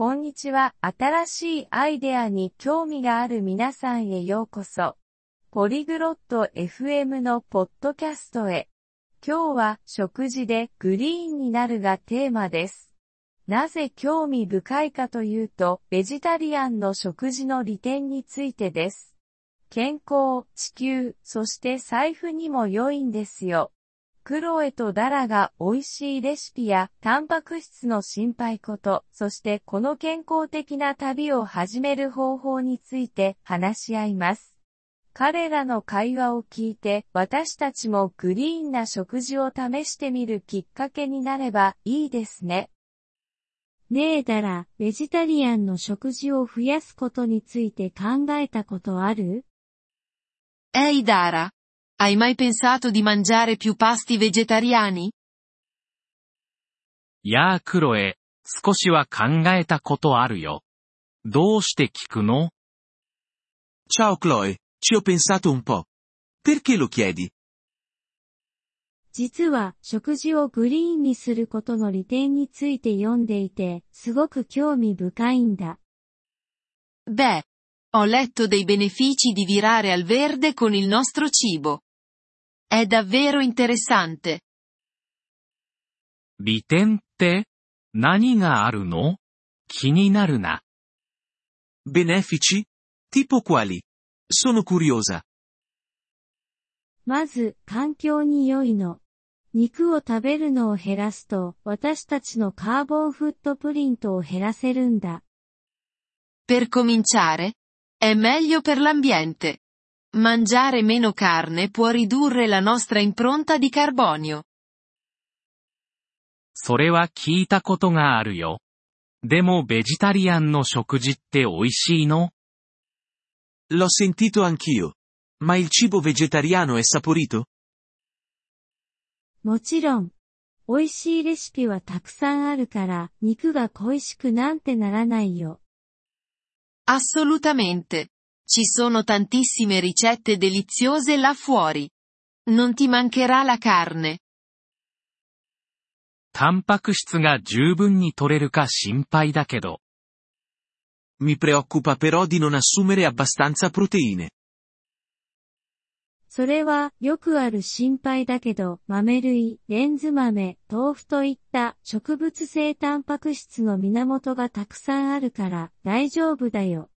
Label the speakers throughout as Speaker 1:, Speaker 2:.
Speaker 1: こんにちは。新しいアイデアに興味がある皆さんへようこそ。ポリグロット FM のポッドキャストへ。今日は食事でグリーンになるがテーマです。なぜ興味深いかというと、ベジタリアンの食事の利点についてです。健康、地球、そして財布にも良いんですよ。クロエとダラが美味しいレシピやタンパク質の心配こと、そしてこの健康的な旅を始める方法について話し合います。彼らの会話を聞いて私たちもグリーンな食事を試してみるきっかけになればいいですね。ねえダラ、ベジタリアンの食事を増やすことについて考えたことある
Speaker 2: ？Ehi Dara, Hai mai pensato di mangiare più pasti vegetariani?
Speaker 3: やあクロエ、少しは考えたことあるよ。どうして聞くの
Speaker 4: Ciao Chloe, ci ho pensato un po'. Perché lo chiedi?
Speaker 1: 実は食事をグリーンにすることの利点について読んでいて、すごく興味深いんだ。
Speaker 2: Beh, ho letto dei benefici di virare al verde con il nostro cibo. È davvero interessante.
Speaker 3: 利点って何があるの気になるな。
Speaker 4: Benefici? Tipo quali? Sono curiosa.
Speaker 1: まず、環境に良いの。肉を食べるのを減らすと、私たちのカーボンフットプリントを減らせるんだ。
Speaker 2: Per cominciare, è meglio per l'ambiente. Mangiare meno carne può ridurre la nostra impronta di carbonio.
Speaker 3: それは聞いたことがあるよ。でもベジタリアンの食事って美味しいの
Speaker 4: L'ho sentito anch'io. Ma il cibo vegetariano è saporito?
Speaker 1: もちろん。美味しいレシピはたくさんあるから、肉が恋しくなんてならないよ。
Speaker 2: Assolutamente. Ci sono tantissime ricette deliziose là fuori. Non ti mancherà la carne.
Speaker 3: タンパク質が十分に取れるか心配だけど。
Speaker 4: Mi preoccupa però di non assumere abbastanza proteine.
Speaker 1: それはよくある心配だけど、豆類、レンズ豆、豆腐といった植物性タンパク質の源がたくさんあるから大丈夫だよ。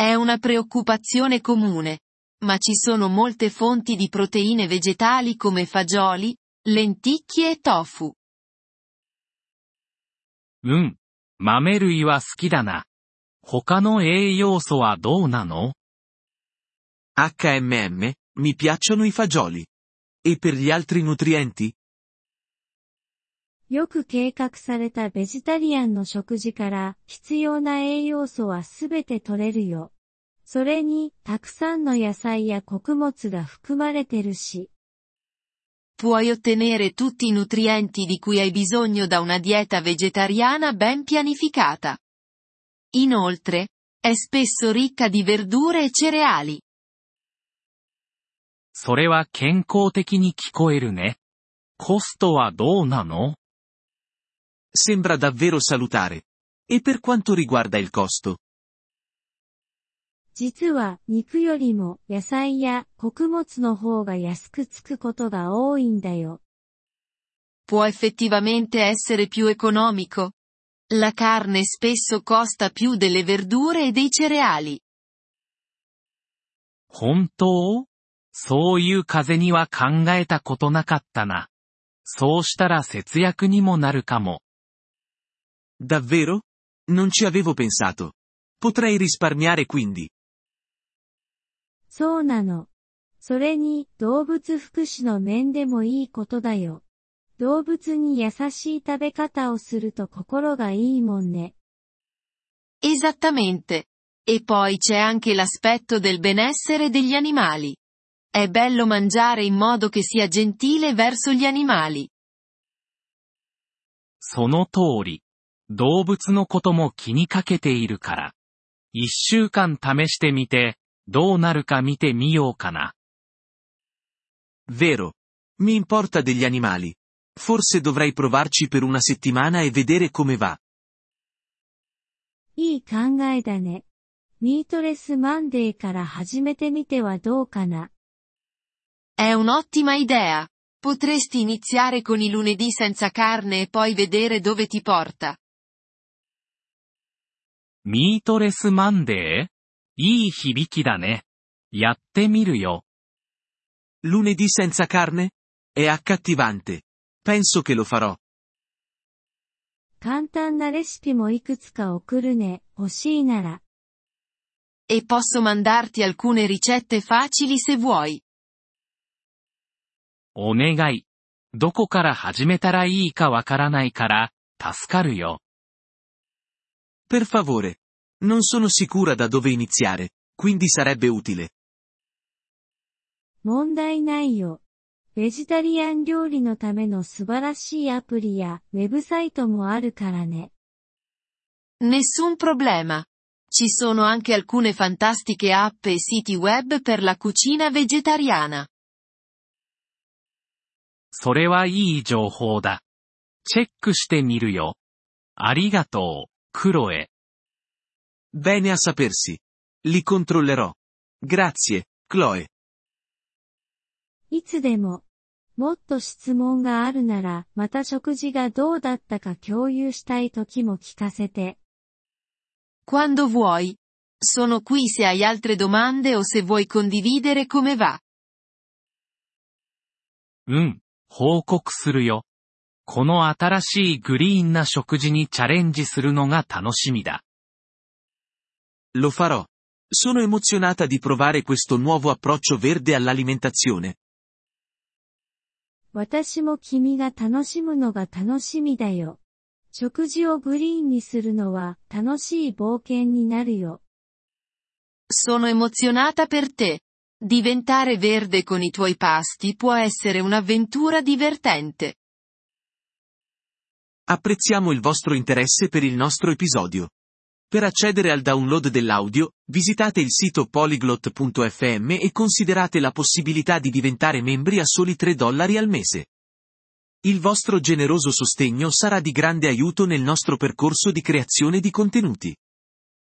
Speaker 2: È una preoccupazione comune. Ma ci sono molte fonti di proteine vegetali come fagioli, lenticchie e tofu.
Speaker 3: うん。豆類は好きだな。他の栄養素はどうなの
Speaker 4: HMM, mi piacciono i fagioli. E per gli altri nutrienti?
Speaker 1: よく計画されたベジタリアンの食事から必要な栄養素はすべて取れるよ。それに、たくさんの野菜や穀物が含まれてるし。
Speaker 2: Puoi ottenere tutti i nutrienti di cui hai bisogno da una dieta vegetariana ben pianificata. Inoltre, è spesso ricca di verdure e cereali.
Speaker 3: それは健康的に聞こえるね。コストはどうなの
Speaker 4: Sembra davvero salutare. E per quanto riguarda il costo?
Speaker 1: 実は肉よりも野菜や穀物の方が安くつくことが多いんだよ。
Speaker 2: Può effettivamente essere più economico. La carne spesso costa più delle verdure e dei cereali.
Speaker 3: 本当そういう風には考えたことなかったな。そうしたら節約にもなるかも。
Speaker 4: Davvero? Non ci avevo pensato. Potrei risparmiare quindi.
Speaker 1: そうなの。それに、動物福祉の面でもいいことだよ。動物に優しい食べ方をすると心がいいもんね。
Speaker 2: Esattamente. E poi c'è anche l'aspetto del benessere degli animali. È bello mangiare in modo che sia gentile verso gli animali.
Speaker 3: その通り。 動物のことも気にかけているから。一週間試してみて、どうなるか見てみようかな。
Speaker 4: Vero. Mi importa degli animali. Forse dovrei provarci per una settimana e vedere come va.
Speaker 1: いい考えだね。ミートレスマンデーから始めてみてはどうかな。
Speaker 2: È un'ottima idea. Potresti iniziare con i lunedì senza carne e poi vedere dove ti porta.
Speaker 3: ミートレスマンデーいい響きだね。やってみるよ。
Speaker 4: Lunedì senza carne? È accattivante. Penso che lo farò.
Speaker 1: 簡単なレシピもいくつか送るね、欲しいなら。
Speaker 2: E posso mandarti alcune ricette facili se vuoi.
Speaker 3: お願い。どこから始めたらいいかわからないから、助かるよ。
Speaker 4: Per favore. Non sono sicura da dove iniziare, quindi sarebbe utile.
Speaker 1: 問題ないよ。ベジタリアン料理のための素晴らしいアプリやウェブサイトもあるからね。
Speaker 2: Nessun problema. Ci sono anche alcune fantastiche app e siti web per la cucina vegetariana.
Speaker 3: それはいい情報だ。チェックしてみるよ。ありがとう、 クロエ。
Speaker 4: Bene a sapersi. Li controllerò. Grazie, Chloe.
Speaker 1: いつでも。もっと質問があるなら、また食事がどうだったか共有したい時も聞かせて。
Speaker 2: Quando vuoi. Sono qui se hai altre domande o se vuoi condividere come va.
Speaker 3: うん、報告するよ。 この新しいグリーンな食事にチャレンジするのが楽しみだ。
Speaker 4: Lo farò. Sono emozionata di provare questo nuovo approccio verde all'alimentazione.
Speaker 1: 私も君が楽しむのが楽しみだよ。食事をグリーンにするのは楽しい冒険になるよ。
Speaker 2: Sono emozionata per te. Diventare verde con i tuoi pasti può essere un'avventura divertente.
Speaker 4: Apprezziamo il vostro interesse per il nostro episodio. Per accedere al download dell'audio, visitate il sito polyglot.fm e considerate la possibilità di diventare membri a soli 3 dollari al mese. Il vostro generoso sostegno sarà di grande aiuto nel nostro percorso di creazione di contenuti.